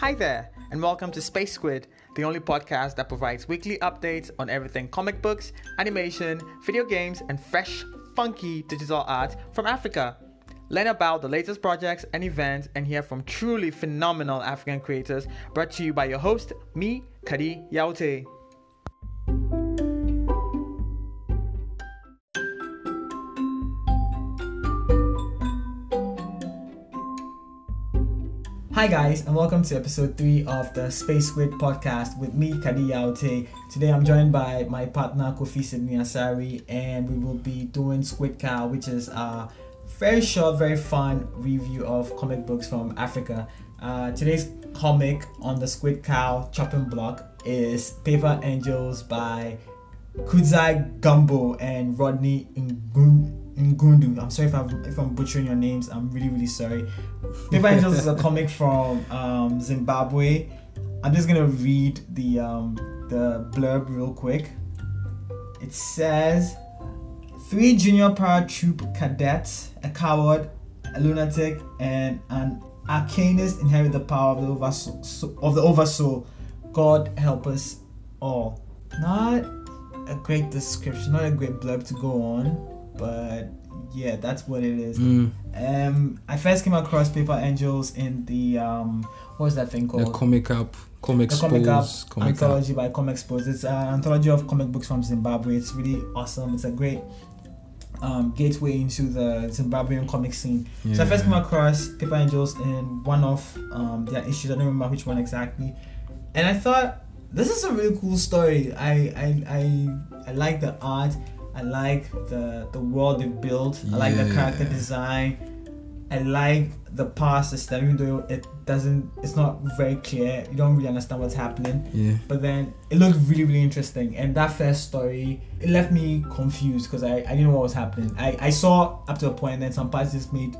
Hi there, and welcome to Space Squid, the only podcast that provides weekly updates on everything comic books, animation, video games, and fresh, funky digital art from Africa. Learn about the latest projects and events and hear from truly phenomenal African creators brought to you by your host, me, Kadi Yaute. Hi guys, and welcome to episode 3 of the Space Squid podcast with me, Kadi Yaute. Today I'm joined by my partner Kofi Sydney Asari, and we will be doing Squid Cow, which is a very short, very fun review of comic books from Africa. Uh, today's comic on the Squid Cow chopping block is Paper Angels by Kudzai Gumbo and Rodney Ngun- Ngundu. I'm sorry if I'm, if I'm butchering your names. I'm really, really sorry. Paper Angels is a comic from um, Zimbabwe. I'm just gonna read the um, the blurb real quick. It says three junior paratroop cadets, a coward, a lunatic, and an arcanist inherit the power of the oversoul. Of the oversoul. God help us all. Not a great description, not a great blurb to go on, but yeah, that's what it is. Mm, Um, I first came across Paper Angels in the um, what was that thing called? the comic up, comic The Comic Up Expose, comic up. anthology by Comic Expose. It's an anthology of comic books from Zimbabwe. It's really awesome. It's a great um, gateway into the Zimbabwean comic scene. So I first came across Paper Angels in one of um, their issues. I don't remember which one exactly, and I thought this is a really cool story. I I I, I like the art. I like the the world they built. I like the character design. I like the power system, even though it doesn't. It's not very clear. You don't really understand what's happening Yeah. but then it looked really really interesting and that first story it left me confused because I, I didn't know what was happening I, I saw up to a point and then some parts just made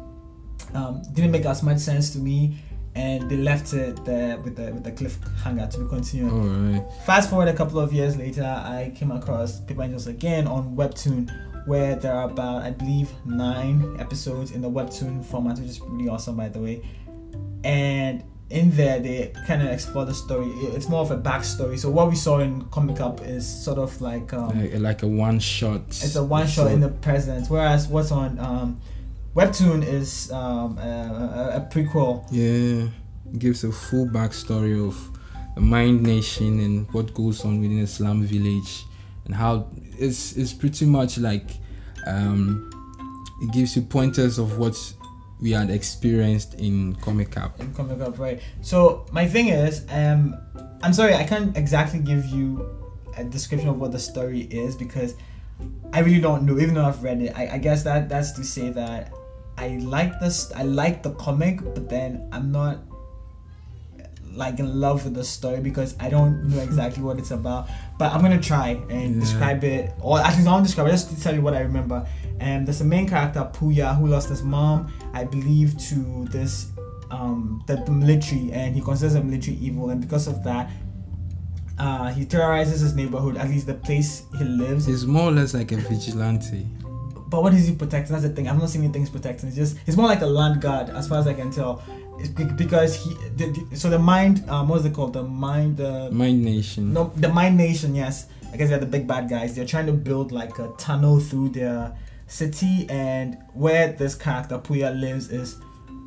um, didn't make as much sense to me and they left it there with the with the cliffhanger to be continued. Alright. fast forward a couple of years later I came across Paper Angels again on Webtoon where there are about I believe nine episodes in the Webtoon format which is really awesome by the way. And in there they kind of explore the story. It's more of a backstory. So what we saw in Comic Up is sort of like um, Like, like a one shot. it's a one shot in the present. Whereas what's on um, Webtoon is um, a, a, prequel Yeah. Gives a full backstory of the Mind Nation and what goes on within a slum village and how it's it's pretty much like um it gives you pointers of what we had experienced in Comic Up. in Comic Up, right? So my thing is, um, I'm sorry, I can't exactly give you a description of what the story is because I really don't know, even though I've read it. I, I guess that that's to say that I like this, I like the comic, but then I'm not like in love with the story because I don't know exactly what it's about. But I'm gonna try and Yeah. describe it, or actually, won't describe it. Just to tell you what I remember. And there's a main character Puya who lost his mom, I believe, to this um the, the military, and he considers the military evil, and because of that. Uh, he terrorizes his neighborhood, at least the place he lives. It's more or less like a vigilante. But what is he protecting? That's the thing. I've not seen anything he's protecting. It's just he's more like a land guard, as far as I can tell. It's because he the, the- so the mind um what's it called the mind the Mind Nation. no the mind nation yes I guess they're the big bad guys. They're trying to build like a tunnel through their city, and where this character Puya lives is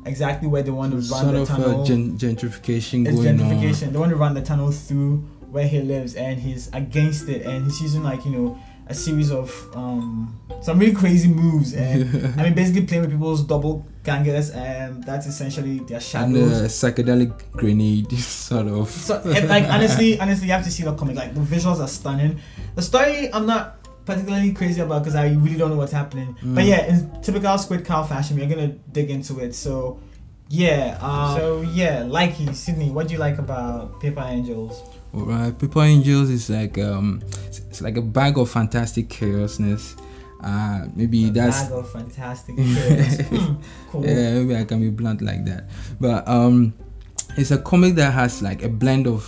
exactly where they want to run sort the of tunnel. gen- gentrification it's going gentrification. They want to run the tunnel through where he lives, and he's against it, and he's using like you know a series of um some really crazy moves, and on. I mean basically playing with people's double gangers, and that's essentially their shadows. and shadows. a psychedelic grenade, sort of. So, and, like honestly, honestly, you have to see the comic. Like the visuals are stunning. The story, I'm not particularly crazy about because I really don't know what's happening. But Mm. yeah, in typical Squid Cow fashion, we're gonna dig into it. So yeah, um, so yeah, likey Sydney, what do you like about Paper Angels? Alright, Paper Angels is like um, it's, it's like a bag of fantastic chaosness. Uh, maybe that's bag of fantastic chaos. Hmm, cool. yeah, maybe I can be blunt like that. But um, it's a comic that has like a blend of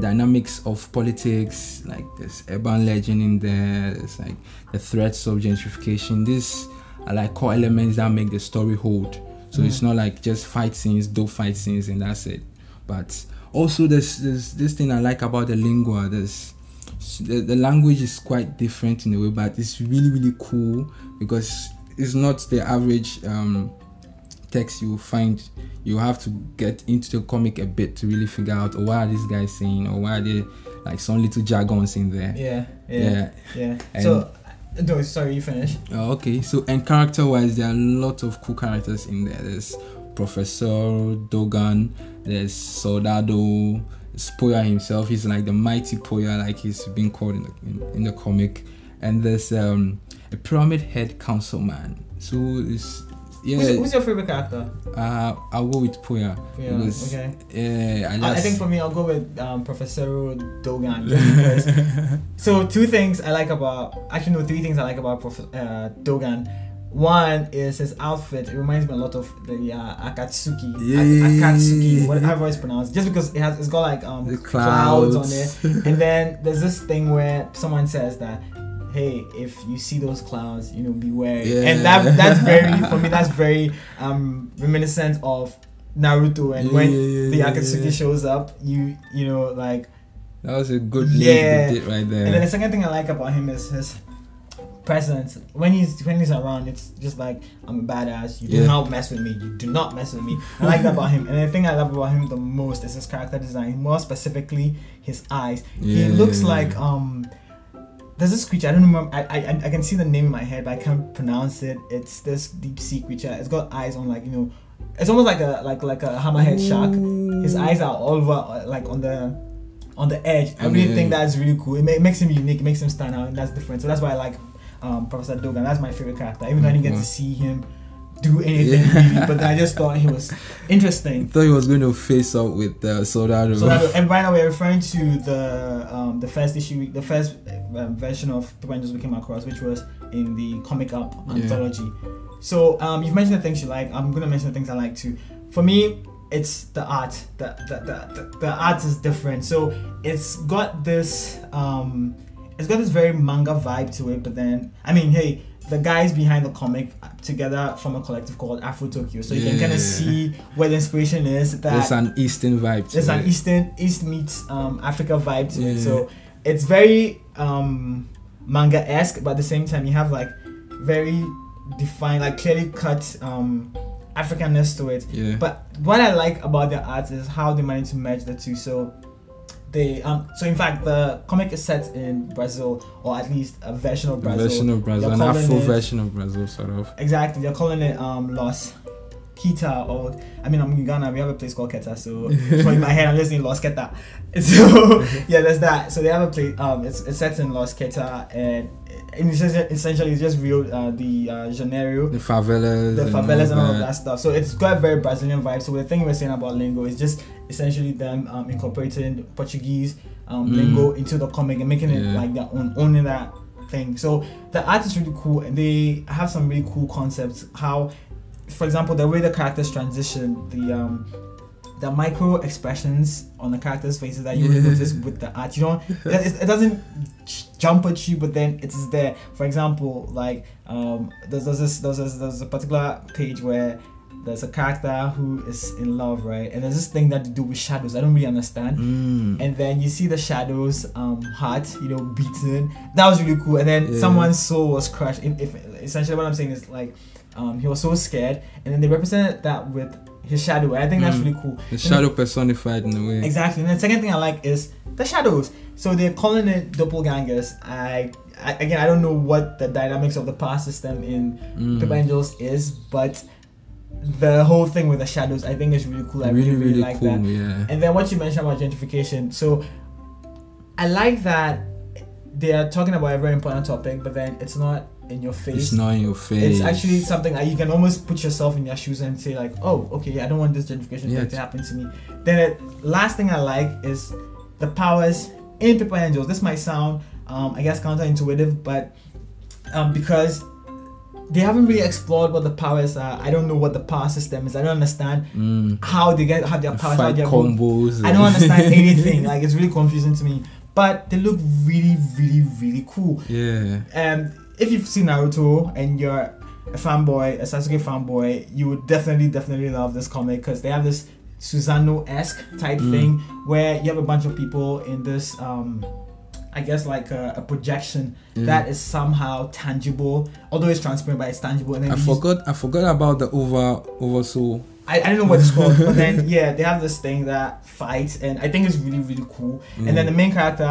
dynamics of politics, like there's urban legend in there, there's like the threats of gentrification. These are like core elements that make the story hold. So it's Mm. not like just fight scenes, dope fight scenes, and that's it. but also there's there's this thing I like about the lingua. There's the, the language is quite different in a way, but it's really really cool because it's not the average um, text you find. You have to get into the comic a bit to really figure out oh, what are these guys saying or why are they like some little jargons in there. Yeah, yeah, yeah. And- so, no, sorry, you finish. Oh, okay, so and character wise, there are a lot of cool characters in there. There's Professor Dogan, there's Soldado, Poya himself. He's like the mighty Poya, like he's been called in the, in, in the comic. And there's um, a Pyramid Head Councilman. So it's yeah. Who's, who's your favorite character? uh, I'll go with Poya. Yeah, because, okay. Yeah, I, I, I think for me, I'll go with um, Professor Dogan. so two things I like about, actually no, three things I like about Prof, uh, Dogan. One is his outfit. It reminds me a lot of the uh, Akatsuki, Yeah. Ak- Akatsuki, whatever it's pronounced. Just because it has, it's got like um The clouds. on it, and then there's this thing where someone says that. Hey, if you see those clouds, you know, beware. Yeah. And that that's very for me. That's very um reminiscent of Naruto. And Yeah, when yeah, the Akatsuki shows up, you you know like that was a good link Yeah. right there. and then the second thing I like about him is his presence. When he's when he's around, it's just like I'm a badass. You do not mess with me. You do not mess with me. I like that about him. And the thing I love about him the most is his character design. More specifically, his eyes. He Yeah. looks like um. There's this creature I don't remember. I, I I can see the name in my head, but I can't pronounce it. It's this deep sea creature. It's got eyes on like you know, it's almost like a like like a hammerhead shark. His eyes are all over like on the on the edge. I really the think that's really cool. It, ma- it makes him unique. It makes him stand out, and that's different. So that's why I like um, Professor Dogan. That's my favorite character. Even though I didn't get to see him do anything Yeah. really, but I just thought he was interesting. thought he was going to face up with uh, Soldado. So that, and right now we're referring to the um, the first issue, the first um, version of Paper Angels we came across, which was in the Comic Up Yeah. anthology. So um, you've mentioned the things you like. I'm gonna mention the things I like too. For me, it's the art. The the, the, the, the art is different. So it's got this um, it's got this very manga vibe to it. But then I mean, hey. The guys behind the comic together from a collective called Afro Tokyo, so you can kind of see where the inspiration is. That There's an Eastern vibe to there's it. an Eastern East meets um, Africa vibe to it. So it's very um, manga esque, but at the same time you have like very defined, like clearly cut um, Africanness to it. yeah. But what I like about the art is how they manage to merge the two. So they um so in fact the comic is set in Brazil or at least a version of A Brazil. version of Brazil, an Afro it- version of Brazil, sort of. Exactly, they're calling it um Los Kita or I mean I'm in Ghana, we have a place called Keta, so in my head I'm just saying Los Keta. So yeah, there's that. So they have a place um it's, it's set in Los Keta and and just- essentially it's just real uh, the uh, Janeiro The favelas, the and favelas and all of that. that stuff. So it's got a very Brazilian vibe. So the thing we're saying about lingo is just essentially them um, incorporating Portuguese um, Mm. lingo into the comic and making it like their own, owning that thing. So the art is really cool and they have some really cool concepts. How, for example, the way the characters transition, the um, the micro expressions on the characters' faces that you will notice with the art. You don't, it, it doesn't jump at you, but then it's there. For example, like um, there's, there's this there's, this, there's a particular page where there's a character who is in love, right? And there's this thing that they do with shadows. I don't really understand. Mm. And then you see the shadows um heart, you know, beaten. That was really cool. And then Yeah. someone's soul was crushed. If, if essentially what I'm saying is like um he was so scared, and then they represented that with his shadow. I think that's Mm. really cool. the shadow personified in a way. Exactly. And the second thing I like is the shadows. So they're calling it doppelgangers. I, I again I don't know what the dynamics of the past system in Mm. Paper Angels is, but the whole thing with the shadows I think is really cool. I really, really, really, really like cool. that. Yeah. And then what you mentioned about gentrification. So I like that they are talking about a very important topic, but then it's not in your face. It's not in your face. It's actually something that you can almost put yourself in their shoes and say like, oh, okay, I don't want this gentrification Yeah, thing to happen to me. Then the last thing I like is the powers in Paper Angels. This might sound, um, I guess, counterintuitive, but um, because they haven't really explored what the powers are. I don't know what the power system is. I don't understand Mm. how they get have their powers. How Fight they combos. I don't understand anything. Like it's really confusing to me. But they look really, really, really cool. Yeah. Um, if you've seen Naruto and you're a fanboy, a Sasuke fanboy, you would definitely, definitely love this comic because they have this Susanoo-esque type Mm. thing where you have a bunch of people in this um I guess like a, a projection Yeah. that is somehow tangible, although it's transparent, but it's tangible. And I forgot. I forgot about the over oversoul. I, I don't know what it's called, but then yeah, they have this thing that fights, and I think it's really really cool. And then the Mm. main character,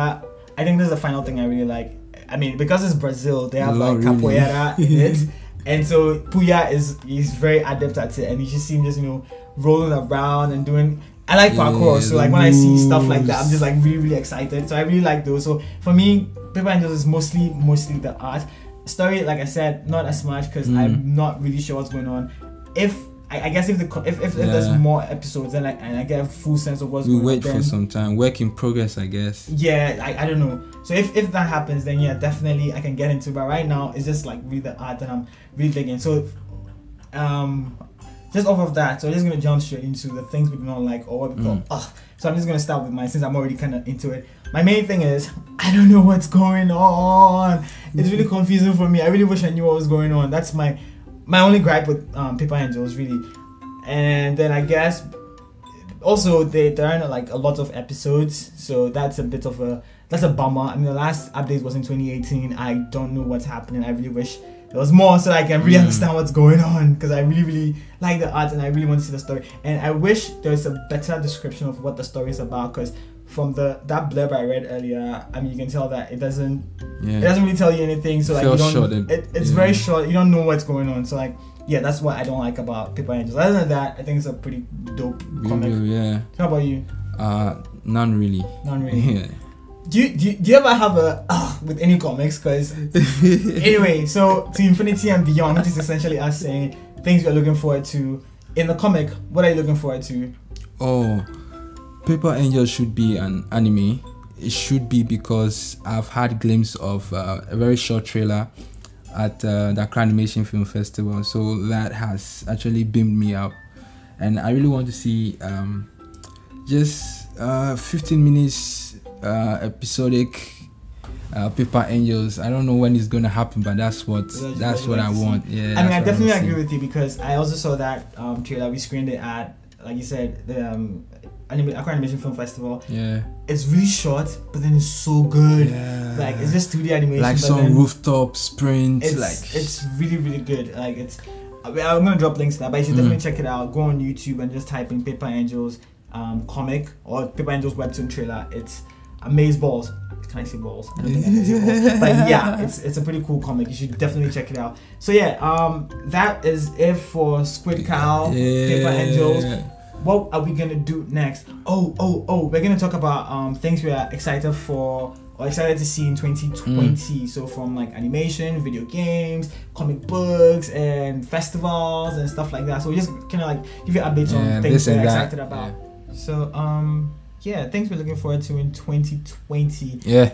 I think this is the final thing I really like. I mean, because it's Brazil, they have like Not really. capoeira in it, and so Puya is he's very adept at it, and you just see him just you know rolling around and doing. I like parkour, Yeah, so like when I see stuff like that, I'm just like really really excited. So I really like those. So for me, Paper Angels is mostly mostly the art story. Like I said, not as much because Mm. I'm not really sure what's going on. If I, I guess if the if, if, if there's more episodes, then I, and I get a full sense of what's going on. We going wait on. for some time. Work in progress, I guess. yeah, I, I don't know. So if, if that happens, then yeah, definitely I can get into. it. But right now, it's just like really the art that I'm really digging. So, um, just off of that, so I'm just gonna jump straight into the things we do not like or what we call Mm. ugh. So I'm just gonna start with mine since I'm already kind of into it. My main thing is I don't know what's going on. It's really confusing for me. I really wish I knew what was going on. That's my my only gripe with um, Paper Angels, really. And then I guess also they there aren't like a lot of episodes, so that's a bit of a that's a bummer. I mean, the last update was in 2018. I don't know what's happening. I really wish there was more so that I can really Mm. understand what's going on because I really really like the art and I really want to see the story. And I wish there's a better description of what the story is about because from the that blurb I read earlier, I mean, you can tell that it doesn't it doesn't really tell you anything. So like you don't. short it, it's yeah. very short. You don't know what's going on. So like yeah, that's what I don't like about Paper Angels. Other than that, I think it's a pretty dope comic. Review, yeah. How about you? Uh, none really. None really. Yeah. Do you, do you, do you ever have a uh, with any comics? Because anyway, so to infinity and beyond, which is essentially us saying things we're looking forward to in the comic. What are you looking forward to? Oh, Paper Angel should be an anime. It should be because I've had glimpse of uh, a very short trailer at uh, the Accra Animation Film Festival, so that has actually beamed me up, and I really want to see um, just uh, 15 minutes uh, episodic. Uh, Paper Angels. I don't know when it's gonna happen, but that's what That's what that's what I want. Yeah. I mean, I definitely agree with you because I also saw that um, trailer. We screened it at, like you said, the um, anime, Accra Animation Film Festival. Yeah. It's really short, but then it's so good. Yeah. Like it's just 2D animation. like some rooftop sprint. It's like it's really really good. Like it's. I mean, I'm gonna drop links to that, but you should Mm. definitely check it out. Go on YouTube and just type in Paper Angels um, comic or Paper Angels webtoon trailer. It's amaze balls. Can I say balls? I don't think I can say balls. But yeah, it's it's a pretty cool comic. You should definitely check it out. So yeah, um, that is it for Squid Cow, Paper Angels. What are we gonna do next? Oh, oh, oh, we're gonna talk about um things we are excited for or excited to see in 2020. So from like animation, video games, comic books, and festivals and stuff like that. So we just kind of like give you updates Yeah, on things we're excited about. So um yeah, things we're looking forward to in 2020. Yeah.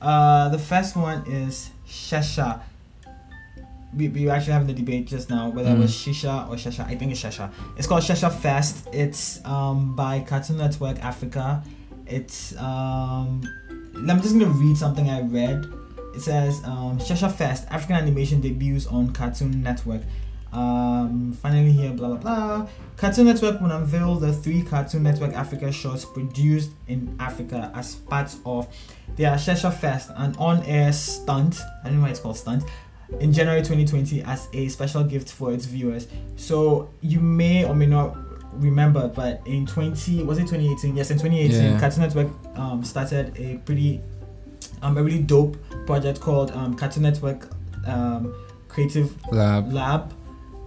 Uh, the first one is Shasha. We, we were actually having the debate just now whether it was Mm. Shisha or Shasha. I think it's Shasha. It's called Shasha Fest. It's um by Cartoon Network Africa. It's um I'm just gonna read something I read. It says um Shasha Fest African animation debuts on Cartoon Network. Um, finally here, blah blah blah. Cartoon Network will unveil the three Cartoon Network Africa shorts produced in Africa as part of their Shesha Fest, an on-air stunt. I don't know why it's called stunt. In January 2020, as a special gift for its viewers. So you may or may not remember, but in 20 was it 2018? Yes, in 2018, Yeah. Cartoon Network um, started a pretty um, a really dope project called um, Cartoon Network um, Creative Lab. lab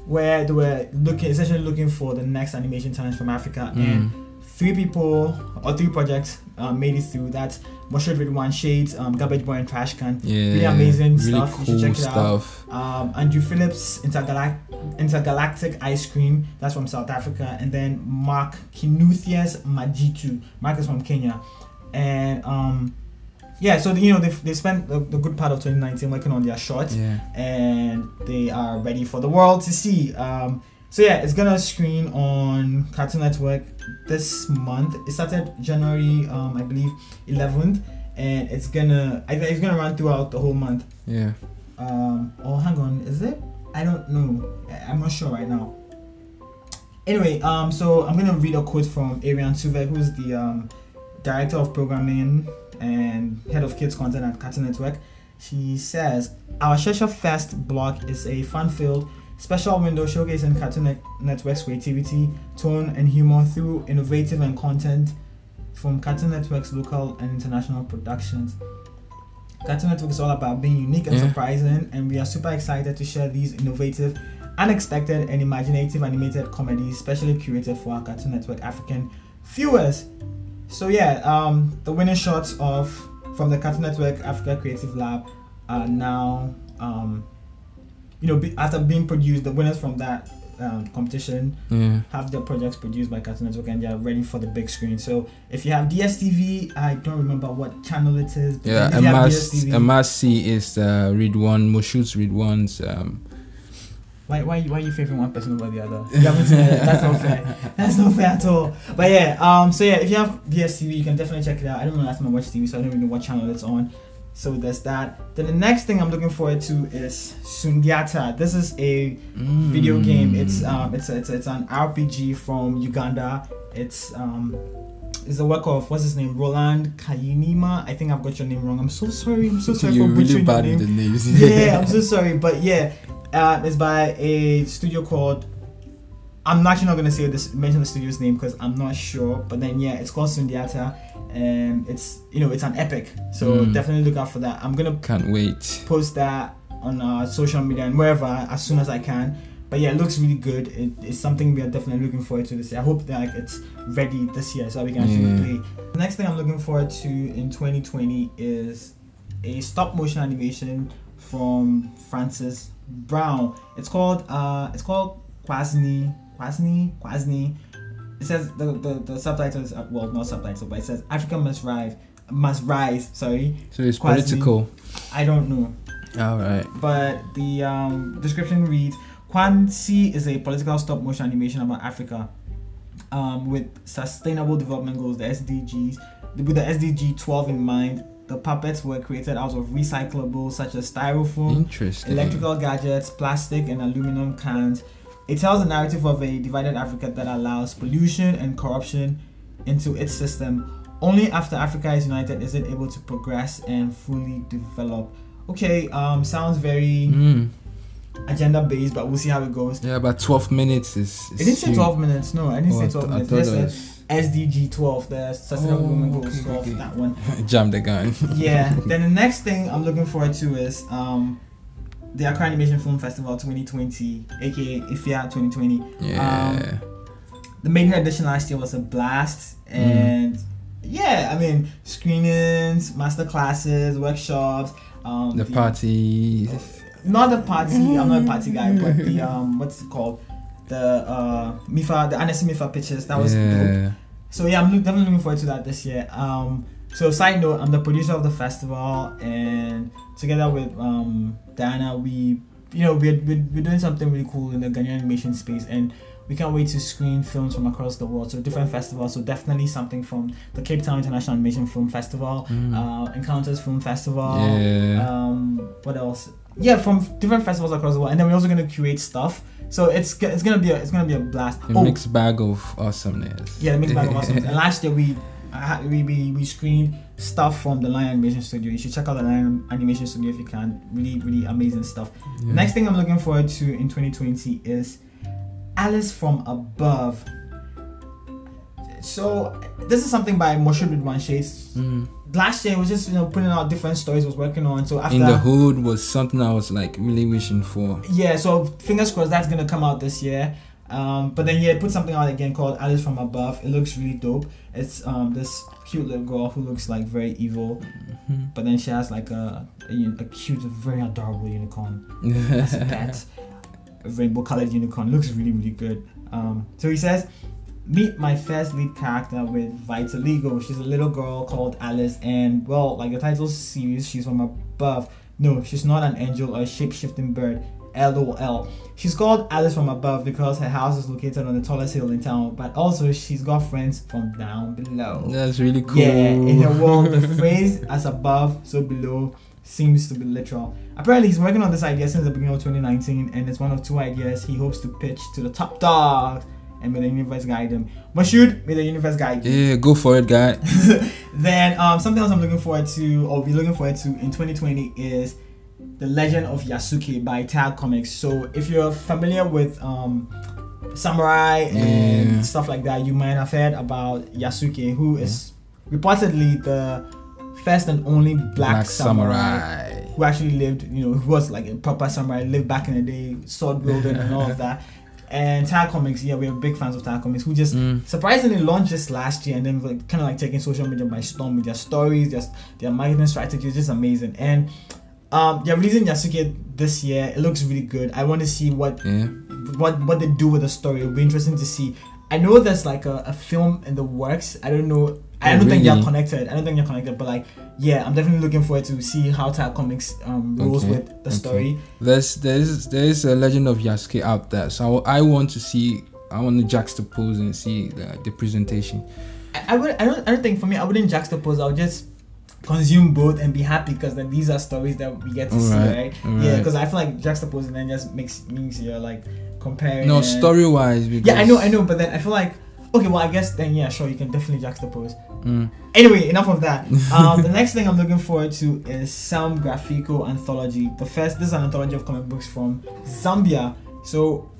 where they were looking essentially looking for the next animation talent from Africa and Mm. three people or three projects um, made it through that Moshood Ridwan Shades um, garbage boy and trash can Yeah. Really amazing really stuff. You should Cool check it out. um, Andrew Phillips intergalac- intergalactic ice cream that's from South Africa and then Mark Kinuthias Majitu Mark is from Kenya and um, yeah so you know they they spent the, the good part of 2019 working on their short Yeah. and they are ready for the world to see. Um, so yeah, it's gonna screen on Cartoon Network this month. It started January, um, I believe, 11th, and it's gonna I think it's gonna run throughout the whole month. Yeah. Um, oh, hang on, is it? I don't know. I- I'm not sure right now. Anyway, um, so I'm gonna read a quote from Ariane Suvek, who's the um, director of programming and head of kids content at Cartoon Network. She says, "Our Shesha Fest blog is a fun-filled, special window showcasing Cartoon Net- Network's creativity, tone, and humor through innovative and content from Cartoon Network's local and international productions." Cartoon Network is all about being unique and Yeah. surprising, and we are super excited to share these innovative, unexpected, and imaginative animated comedies, specially curated for our Cartoon Network African viewers. So yeah, um, the winning shots of from the Cartoon Network Africa Creative Lab are now, um, you know, be, after being produced, the winners from that um, competition Yeah. have their projects produced by Cartoon Network and they are ready for the big screen. So if you have DSTV, I don't remember what channel it is. but Yeah, if a must a must see is uh, read one Moshood's read one's um Why, why, why are you favoring one person over the other? You haven't seen it. That's not fair. That's not fair at all. But yeah, um, so yeah, if you have DSTV, you can definitely check it out. I don't know last time I watched TV, so I don't even know what channel it's on. So there's that. Then the next thing I'm looking forward to is Sundiata. This is a video game. It's Mm. um, it's a, it's, a, it's an RPG from Uganda. It's um, it's the work of what's his name, Roland Kayinima. I think I've got your name wrong. I'm so sorry. I'm so sorry You're for really butchering your name with the names. yeah, I'm so sorry, but yeah, uh, it's by a studio called. I'm actually not gonna say this mention the studio's name because I'm not sure. But then yeah, it's called Sundiata, and it's you know it's an epic. So Mm. definitely look out for that. I'm gonna Can't wait. post that on our social media and wherever as soon as I can. But yeah, it looks really good. It, it's something we are definitely looking forward to this year. I hope that like, it's ready this year so we can actually Yeah. play. The next thing I'm looking forward to in 2020 is a stop motion animation from Francis Brown. It's called uh, it's called Kwasni, Kwasni, Kwasni. It says the the, the subtitles uh, well not subtitle but it says Africa must rise must rise. Sorry, So it's Quasi- political. I don't know All right. but the um, description reads Kwansi is a political stop motion animation about Africa um, with sustainable development goals, the SDGs. With the SDG 12 in mind, the puppets were created out of recyclables such as styrofoam, electrical gadgets, plastic, and aluminum cans. It tells the narrative of a divided Africa that allows pollution and corruption into its system. Only after Africa is united is it able to progress and fully develop. Okay, um, sounds very Mm. agenda based, but we'll see how it goes. Yeah, but 12 minutes is. is It didn't say 12 minutes. No, I didn't Oh, say I 12 th- I minutes. thought It just it said was- SDG 12, the Sustainable Oh, Development Goals okay, 12, okay. that one. Jam the gun. yeah. Then the next thing I'm looking forward to is um, the Accra Animation Film Festival 2020, aka IFIA 2020. Yeah. The maiden edition last year was a blast, Mm. and yeah, I mean screenings, master classes, workshops. Um, the party. not the party. I'm not a party guy, but the um, what's it called? The uh, Mifa, the Annecy Mifa pictures. That was dope. yeah. So yeah, I'm definitely looking forward to that this year. Um, so side note, I'm the producer of the festival, and together with um, Diana, we, you know, we're, we're, we're doing something really cool in the Ghanaian animation space, and we can't wait to screen films from across the world. So different festivals. So definitely something from the Cape Town International Animation Film Festival, Mm. uh, Encounters Film Festival. yeah. Um, what else? Yeah, from different festivals across the world, and then we're also gonna curate stuff. So it's it's gonna be a, it's gonna be a blast. a Oh, mixed bag of awesomeness. yeah, the mixed bag of awesomeness. And last year we, I we we we screened stuff from the Lion Animation Studio. You should check out the Lion Animation Studio if you can. Really really amazing stuff. Yeah. Next thing I'm looking forward to in 2020 is Alice from Above. So this is something by Moshood Ridwan Shades. Mm. Last year was just you know putting out different stories was working on. So after In the Hood was something I was like really wishing for. yeah, so fingers crossed that's gonna come out this year. Um, but then yeah, put something out again called Alice from Above. It looks really dope. It's um this cute little girl who looks like very evil, Mhm. but then she has like a a, a cute, very adorable unicorn as a pet, a rainbow colored unicorn. Looks really really good. Um, so he says. Meet my first lead character with Vitiligo. She's a little girl called Alice, and well, like the title series, she's from above. No, she's not an angel or a shape shifting bird. LOL. She's called Alice from above because her house is located on the tallest hill in town, but also she's got friends from down below. That's really cool. Yeah, in her world, the phrase as above, so below seems to be literal. Apparently, he's working on this idea since the beginning of 2019, and it's one of two ideas he hopes to pitch to the top dogs and may the universe guide him. Moshood, may the universe guide you. Yeah, go for it, guy. Then um, something else I'm looking forward to, or be looking forward to in 2020 is the Legend of Yasuke by Tag Comics. So if you're familiar with um, samurai and Yeah. stuff like that, you might have heard about Yasuke, who is reportedly the first and only black, samurai who actually lived, you know, who was like a proper samurai, lived back in the day, sword wielding and all of that. And Tag Comics, yeah, we're big fans of Tag Comics, who just Mm. surprisingly launched this last year and then like, kind of like taking social media by storm with their stories, just their marketing strategies, just amazing. And um, they're releasing Yasuke this year. It looks really good. I want to see what Yeah. what what they do with the story. It'll be interesting to see. I know there's like a, a film in the works. I don't know. I Oh, don't think they're connected. I don't think they're connected. But like, yeah, I'm definitely looking forward to see how Tag Comics um, rolls Okay, with the okay. story. There's there's there's a Legend of Yasuke out there, so I want to see. I want to juxtapose and see the, the presentation. I, I would. I don't. I don't think for me. I wouldn't juxtapose. I would just consume both and be happy because then these are stories that we get to see, Alright, right? Yeah, because I feel like juxtaposing then just makes means you're like comparing. No, story wise. Yeah, I know, I know, but then I feel like okay, well, I guess then yeah, sure, you can definitely juxtapose. Mm. Anyway, enough of that. Um, the next thing I'm looking forward to is some Grafico anthology. The first, this is an anthology of comic books from Zambia. So,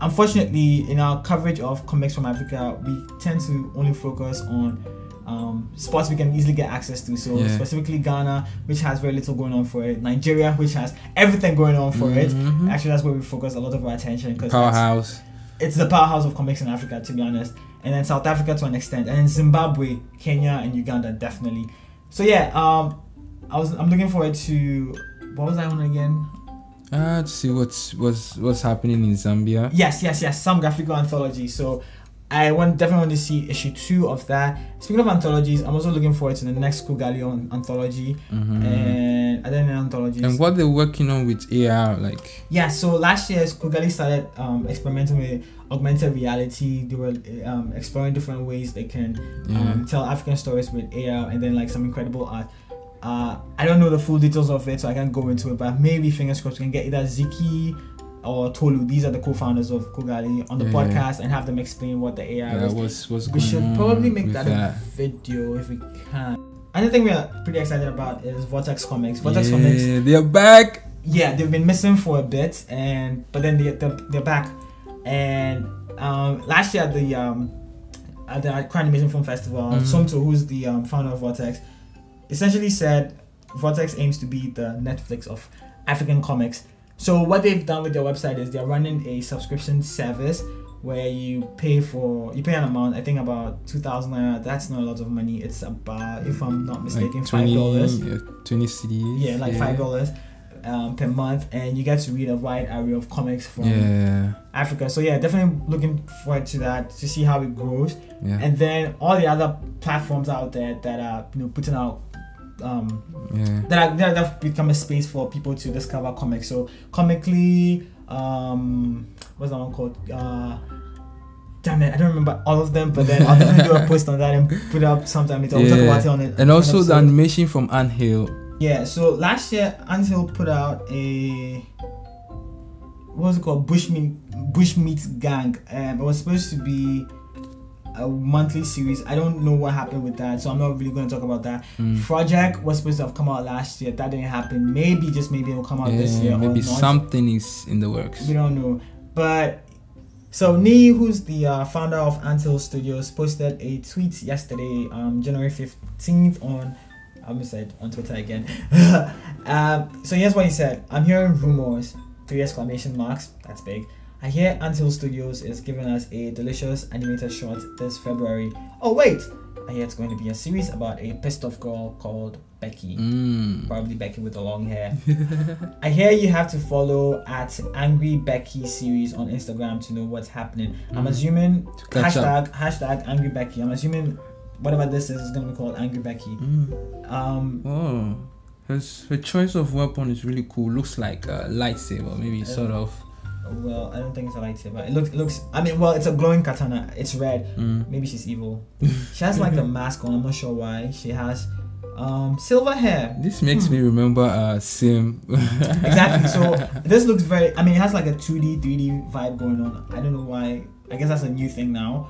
unfortunately, in our coverage of comics from Africa, we tend to only focus on um, spots we can easily get access to. So, Yeah. specifically Ghana, which has very little going on for it. Nigeria, which has everything going on for it. Mhm. Actually, that's where we focus a lot of our attention because Powerhouse. it's the powerhouse of comics in Africa, to be honest. And then South Africa to an extent, and then Zimbabwe, Kenya, and Uganda definitely. So yeah, um, I was I'm looking forward to what was I on again? Ah, to see what's what's what's happening in Zambia. Yes, yes, yes, some graphical anthology. So I want definitely want to see issue two of that. Speaking of anthologies, I'm also looking forward to the next Kugali on anthology Mhm. and other anthologies. And what they're working on with AR, like Yeah, so last year Kugali started um, experimenting with augmented reality. They were um, exploring different ways they can yeah, um, tell African stories with AR and then like some incredible art. Uh, I don't know the full details of it, so I can't go into it. But maybe fingers crossed we can get either Ziki or Tolu. These are the co-founders of Kugali on the Yeah. podcast and have them explain what the AR yeah, is. what's what's We should probably make with that, a video if we can. Another thing we are pretty excited about is Vortex Comics. Vortex yeah, Comics they're back. yeah, they've been missing for a bit, and but then they they're, they're back. And um, last year at the um, at the Accra Animation Film Festival, Mhm. Somto, who's the um, founder of Vortex, essentially said Vortex aims to be the Netflix of African comics. So what they've done with their website is they're running a subscription service where you pay for you pay an amount. I think about two thousand naira. That's not a lot of money. It's about, if I'm not mistaken, like five 20, dollars yeah, 20 cedis. yeah, like five dollars um, per month, and you get to read a wide array of comics from Yeah, Africa. So yeah, definitely looking forward to that to see how it grows, yeah, and then all the other platforms out there that are you know putting out. Um, yeah. that that have become a space for people to discover comics. So comically, um, what's that one called? Uh, damn it, I don't remember all of them, but then I'll definitely do a post on that and put up sometime later. We'll talk about it on it. And also the animation from Anthill. Yeah, so last year Anthill put out a what was it called? Bushmeat Bushmeat Gang. Um, it was supposed to be a monthly series. I don't know what happened with that, so I'm not really going to talk about that. Mm. Project was supposed to have come out last year. That didn't happen. Maybe just maybe it will come out this year maybe something is in the works. We don't know. But so Nee, who's the uh, founder of Anthill Studios, posted a tweet yesterday, um, January 15th on i'm going almost said on Twitter again. um, so here's what he said. I'm hearing rumors, three exclamation marks, that's big. I hear Anthill Studios is giving us a delicious animated short this February. Oh wait! I hear it's going to be a series about a pissed off girl called Becky Mm. probably Becky with the long hair. I hear you have to follow at Angry Becky series on Instagram to know what's happening. I'm Mhm. assuming To up. hashtag hashtag Angry Becky. I'm assuming whatever this is is gonna be called Angry Becky. Mm. Um, Oh, his her choice of weapon is really cool. Looks like a lightsaber, maybe sort of. Well, I don't think it's a lightsaber. It looks, it looks. I mean, well, it's a glowing katana. It's red. Mm. Maybe she's evil. She has like the mask on. I'm not sure why. She has um silver hair. This makes Hmm. me remember uh Sim. exactly. So this looks very. I mean, it has like a 2D, 3D vibe going on. I don't know why I guess that's a new thing now.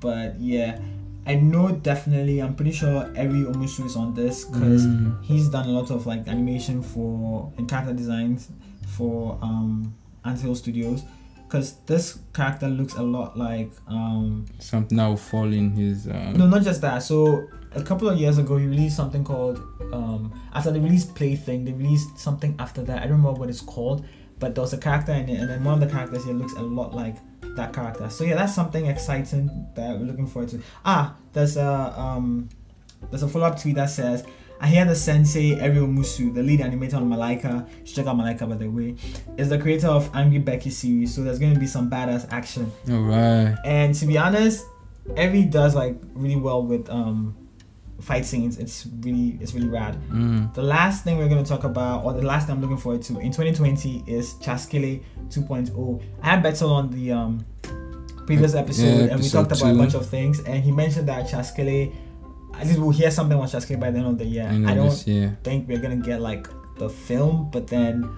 But yeah, I know definitely. I'm pretty sure every Omusu is on this because Mm. he's done a lot of like animation for and character designs for um Anthill Studios. Because this character looks a lot like um Something that will fall in his. Uh, no, not just that. So a couple of years ago, he released something called um, after they released Plaything, they released something after that. I don't remember what it's called, but there was a character in it, and then one of the characters here looks a lot like that character. So yeah, that's something exciting that we're looking forward to. Ah, there's a um, there's a follow up tweet that says. I hear the sensei Ariel Musu, the lead animator on Malaika, check out Malaika by the way, is the creator of Angry Becky series, so there's going to be some badass action. All right. And to be honest, Evie does like really well with um fight scenes. It's really it's really rad. Mm. The last thing we're gonna talk about, or the last thing I'm looking forward to in 2020 is Chaskele 2.0. I had Betel on the um previous Yeah, episode and we episode talked about a bunch of things and he mentioned that Chaskele at least we'll hear something on Chaskele by the end of the year. I don't this, yeah. think we're gonna get like the film, but then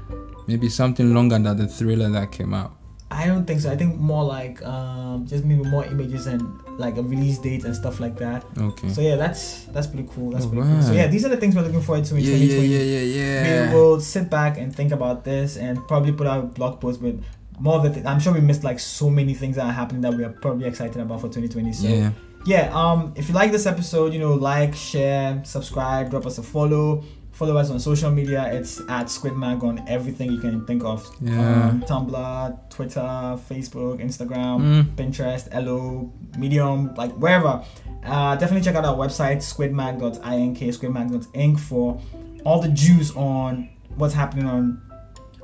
Maybe something longer than the thriller that came out. I don't think so. I think more like um just maybe more images and like a release date and stuff like that. Okay. So yeah, that's that's pretty cool. That's pretty cool. So yeah, these are the things we're looking forward to in yeah, yeah, 2020. yeah, yeah, yeah. We will sit back and think about this and probably put out a blog post with more of the. Th- I'm sure we missed like so many things that are happening that we are probably excited about for 2020. So yeah. Yeah, um, if you like this episode, you know, like, share, subscribe, drop us a follow. Follow us on social media. It's at Squidmag on everything you can think of. Yeah. Um, Tumblr, Twitter, Facebook, Instagram. Mm. Pinterest, Elo, Medium, like wherever. Uh, definitely check out our website, squidmag.ink, squidmag.ink for all the juice on what's happening on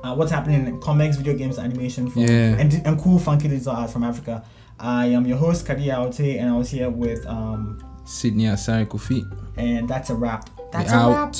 uh, what's happening in comics, video games, animation, from, Yeah. and, and cool, funky digital art from Africa. I am your host, Kadi Aote, and I was here with, um, Sydney Asari Kofi. and that's a wrap. That's We a out. wrap.